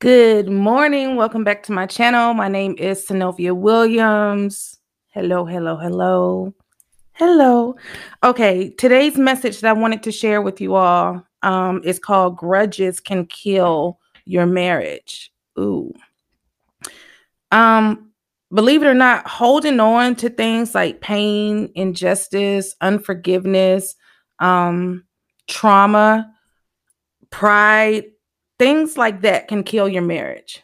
Good morning. Welcome back to my channel. My name is Synovia Williams. Hello, hello, hello. Hello. Okay, today's message that I wanted to share with you all um, is called Grudges Can Kill Your Marriage. Ooh. Um, believe it or not, holding on to things like pain, injustice, unforgiveness, um, trauma, pride, things like that can kill your marriage.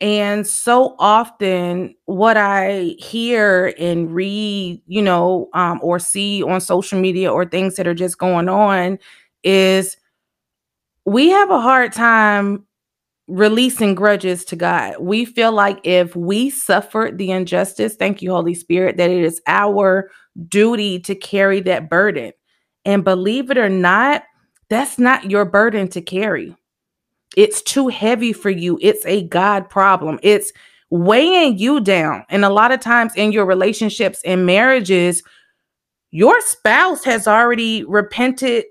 And so often, what I hear and read, you know, um, or see on social media or things that are just going on is we have a hard time releasing grudges to God. We feel like if we suffered the injustice, thank you, Holy Spirit, that it is our duty to carry that burden. And believe it or not, that's not your burden to carry. It's too heavy for you. It's a God problem. It's weighing you down. And a lot of times in your relationships and marriages, your spouse has already repented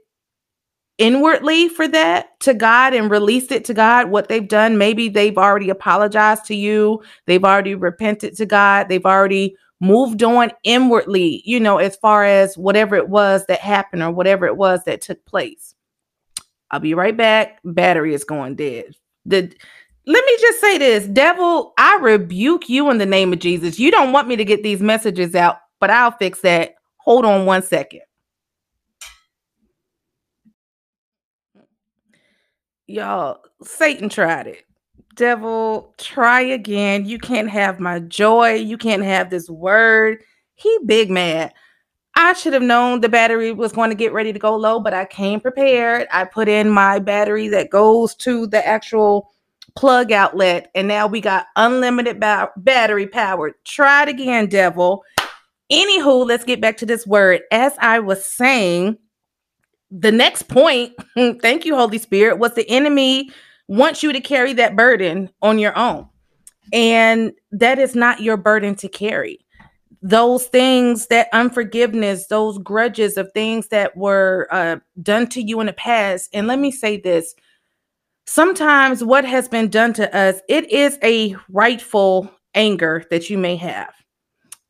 inwardly for that to God and released it to God what they've done. Maybe they've already apologized to you, they've already repented to God, they've already moved on inwardly, you know, as far as whatever it was that happened or whatever it was that took place. I'll be right back. Battery is going dead. The let me just say this, devil, I rebuke you in the name of Jesus. You don't want me to get these messages out, but I'll fix that. Hold on one second. Y'all, Satan tried it. Devil, try again. You can't have my joy. You can't have this word. He big mad. I should have known the battery was going to get ready to go low, but I came prepared. I put in my battery that goes to the actual plug outlet, and now we got unlimited ba- battery power. Try it again, devil. Anywho, let's get back to this word. As I was saying, the next point, thank you, Holy Spirit, was the enemy wants you to carry that burden on your own. And that is not your burden to carry those things that unforgiveness those grudges of things that were uh, done to you in the past. And let me say this sometimes what has been done to us it is a rightful anger that you may have.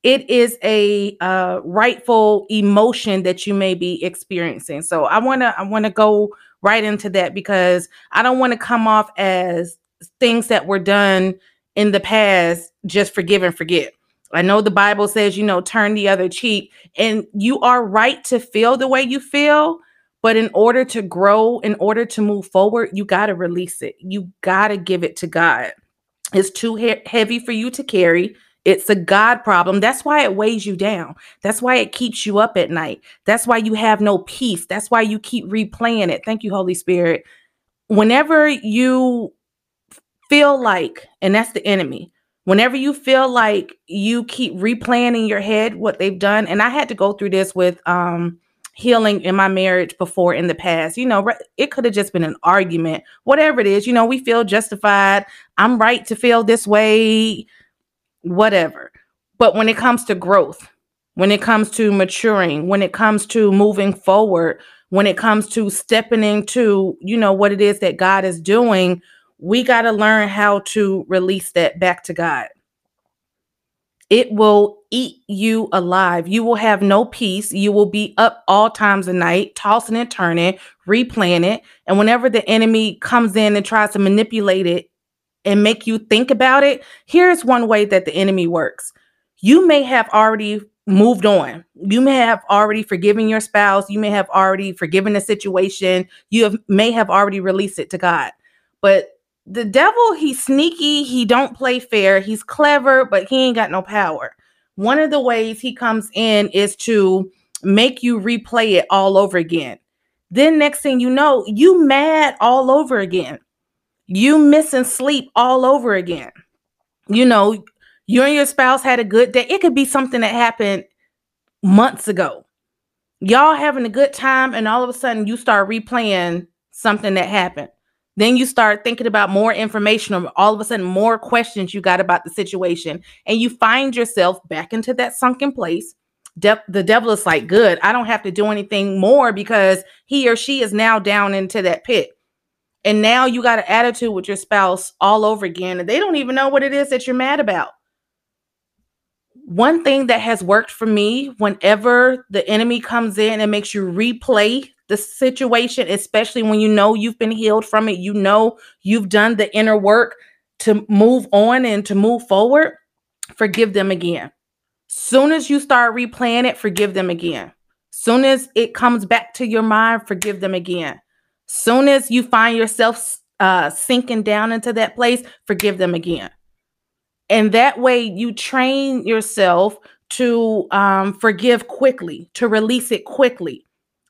It is a uh, rightful emotion that you may be experiencing. So i want to i want to go right into that because i don't want to come off as things that were done in the past just forgive and forget I know the Bible says, you know, turn the other cheek, and you are right to feel the way you feel. But in order to grow, in order to move forward, you got to release it. You got to give it to God. It's too he- heavy for you to carry. It's a God problem. That's why it weighs you down. That's why it keeps you up at night. That's why you have no peace. That's why you keep replaying it. Thank you, Holy Spirit. Whenever you feel like, and that's the enemy, whenever you feel like you keep replaying in your head what they've done and i had to go through this with um healing in my marriage before in the past you know it could have just been an argument whatever it is you know we feel justified i'm right to feel this way whatever. But when it comes to growth when it comes to maturing when it comes to moving forward when it comes to stepping into you know what it is that god is doing we got to learn how to release that back to God. It will eat you alive. You will have no peace. You will be up all times of night, tossing and turning, replaying it. And whenever the enemy comes in and tries to manipulate it and make you think about it, here's one way that the enemy works. You may have already moved on. You may have already forgiven your spouse. You may have already forgiven the situation. You have, may have already released it to God. But the devil, he's sneaky, he don't play fair, he's clever, but he ain't got no power. One of the ways he comes in is to make you replay it all over again. Then next thing you know, you mad all over again. You missing sleep all over again. You know, you and your spouse had a good day. It could be something that happened months ago. Y'all having a good time, and all of a sudden you start replaying something that happened. Then you start thinking about more information, or all of a sudden, more questions you got about the situation, and you find yourself back into that sunken place. De- the devil is like, Good, I don't have to do anything more because he or she is now down into that pit. And now you got an attitude with your spouse all over again, and they don't even know what it is that you're mad about. One thing that has worked for me whenever the enemy comes in and makes you replay the situation, especially when you know you've been healed from it, you know you've done the inner work to move on and to move forward, forgive them again. Soon as you start replaying it, forgive them again. Soon as it comes back to your mind, forgive them again. Soon as you find yourself uh, sinking down into that place, forgive them again. And that way, you train yourself to um, forgive quickly, to release it quickly.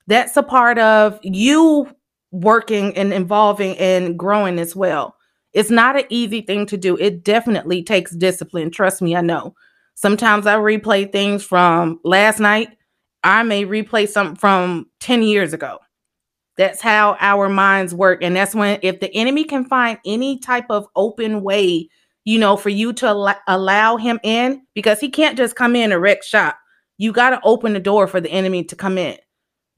That's a part of you working and involving and growing as well. It's not an easy thing to do. It definitely takes discipline. Trust me, I know. Sometimes I replay things from last night. I may replay something from 10 years ago. That's how our minds work. And that's when, if the enemy can find any type of open way, you know, for you to al- allow him in, because he can't just come in and wreck shop. You got to open the door for the enemy to come in.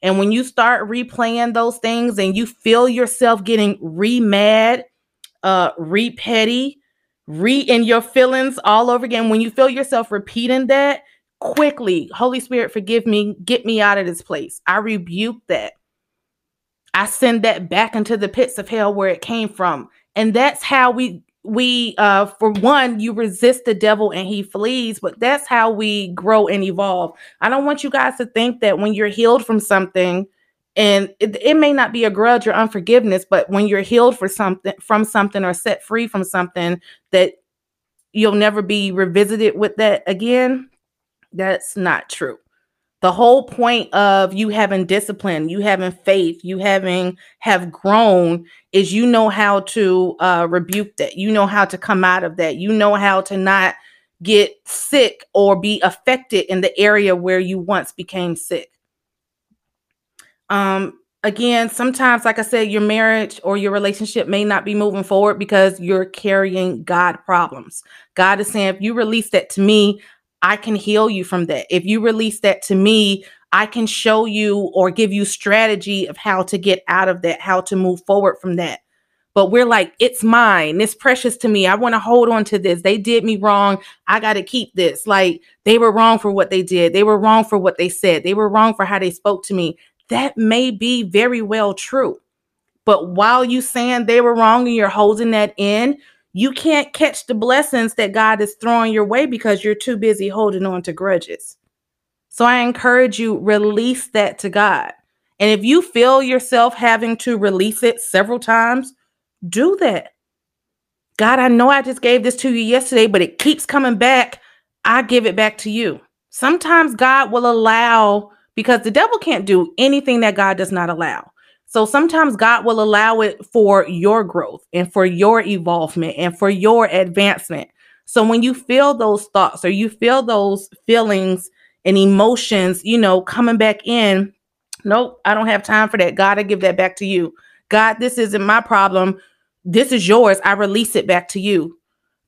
And when you start replaying those things and you feel yourself getting re mad, uh, re petty, re in your feelings all over again. When you feel yourself repeating that, quickly, Holy Spirit, forgive me, get me out of this place. I rebuke that. I send that back into the pits of hell where it came from. And that's how we we uh for one you resist the devil and he flees but that's how we grow and evolve. I don't want you guys to think that when you're healed from something and it, it, may not be a grudge or unforgiveness but when you're healed for something from something or set free from something that you'll never be revisited with that again that's not true the whole point of you having discipline you having faith you having have grown is you know how to uh, rebuke that. You know how to come out of that. You know how to not get sick or be affected in the area where you once became sick. Um, again, sometimes, like I said, your marriage or your relationship may not be moving forward because you're carrying God problems. God is saying, if you release that to me, I can heal you from that. If you release that to me, I can show you or give you strategy of how to get out of that, how to move forward from that. But we're like, it's mine. It's precious to me. I want to hold on to this. They did me wrong. I got to keep this. Like they were wrong for what they did. They were wrong for what they said. They were wrong for how they spoke to me that may be very well true. But while you saying they were wrong and you're holding that in, you can't catch the blessings that God is throwing your way because you're too busy holding on to grudges. So I encourage you release that to God. And if you feel yourself having to release it several times, do that. God, I know I just gave this to you yesterday, but it keeps coming back. I give it back to you. Sometimes God will allow because the devil can't do anything that God does not allow. So sometimes God will allow it for your growth and for your evolvement and for your advancement. So when you feel those thoughts or you feel those feelings and emotions, you know, coming back in, nope, I don't have time for that. God, I give that back to you. God, this isn't my problem. This is yours. I release it back to you.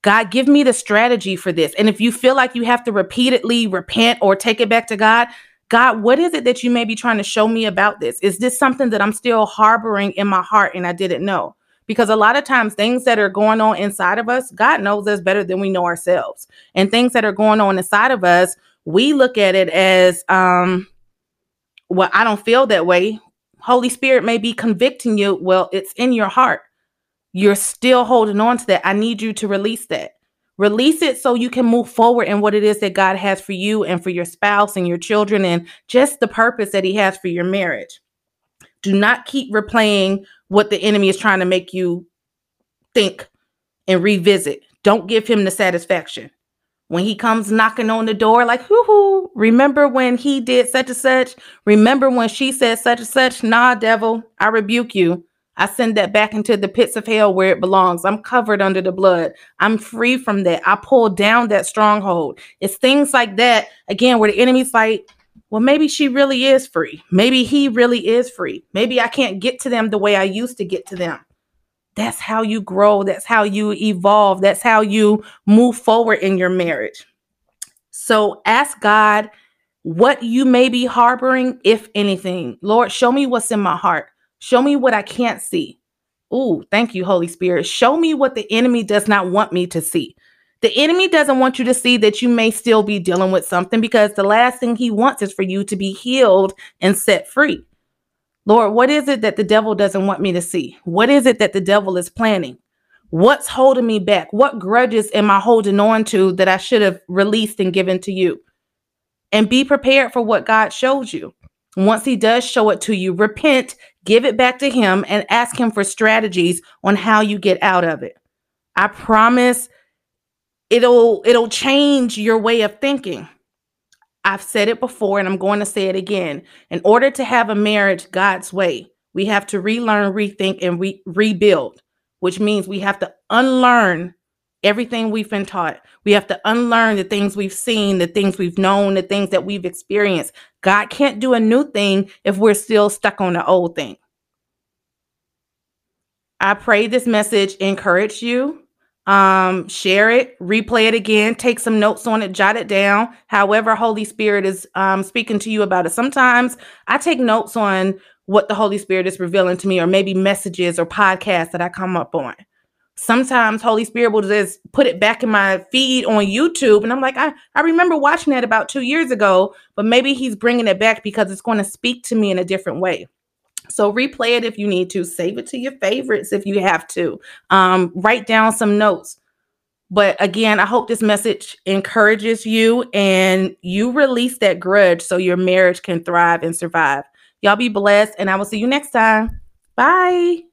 God, give me the strategy for this. And if you feel like you have to repeatedly repent or take it back to God, God, what is it that you may be trying to show me about this? Is this something that I'm still harboring in my heart and I didn't know? Because a lot of times, things that are going on inside of us, God knows us better than we know ourselves. And things that are going on inside of us, we look at it as, um, well, I don't feel that way. Holy Spirit may be convicting you. Well, it's in your heart. You're still holding on to that. I need you to release that. Release it so you can move forward in what it is that God has for you and for your spouse and your children and just the purpose that He has for your marriage. Do not keep replaying what the enemy is trying to make you think and revisit. Don't give him the satisfaction. When he comes knocking on the door, like, hoo hoo, remember when he did such and such? Remember when she said such and such? Nah, devil, I rebuke you. I send that back into the pits of hell where it belongs. I'm covered under the blood. I'm free from that. I pull down that stronghold. It's things like that, again, where the enemy's like, well, maybe she really is free. Maybe he really is free. Maybe I can't get to them the way I used to get to them. That's how you grow. That's how you evolve. That's how you move forward in your marriage. So ask God what you may be harboring, if anything. Lord, show me what's in my heart. Show me what I can't see. Ooh, thank you, Holy Spirit. Show me what the enemy does not want me to see. The enemy doesn't want you to see that you may still be dealing with something because the last thing he wants is for you to be healed and set free. Lord, what is it that the devil doesn't want me to see? What is it that the devil is planning? What's holding me back? What grudges am I holding on to that I should have released and given to you? And be prepared for what God shows you. Once He does show it to you, repent, give it back to Him, and ask Him for strategies on how you get out of it. I promise it'll it'll change your way of thinking. I've said it before and I'm going to say it again. In order to have a marriage God's way, we have to relearn, rethink, and re- rebuild which means we have to unlearn everything we've been taught. We have to unlearn the things we've seen, the things we've known, the things that we've experienced. God can't do a new thing if we're still stuck on the old thing. I pray this message encourage you. Um, share it, replay it again, take some notes on it, jot it down. However, Holy Spirit is um, speaking to you about it. Sometimes I take notes on what the Holy Spirit is revealing to me, or maybe messages or podcasts that I come up on. Sometimes Holy Spirit will just put it back in my feed on YouTube. And I'm like, I, I remember watching that about two years ago, but maybe he's bringing it back because it's going to speak to me in a different way. So replay it if you need to, save it to your favorites if you have to, um, write down some notes. But again, I hope this message encourages you and you release that grudge so your marriage can thrive and survive. Y'all be blessed, and I will see you next time. Bye.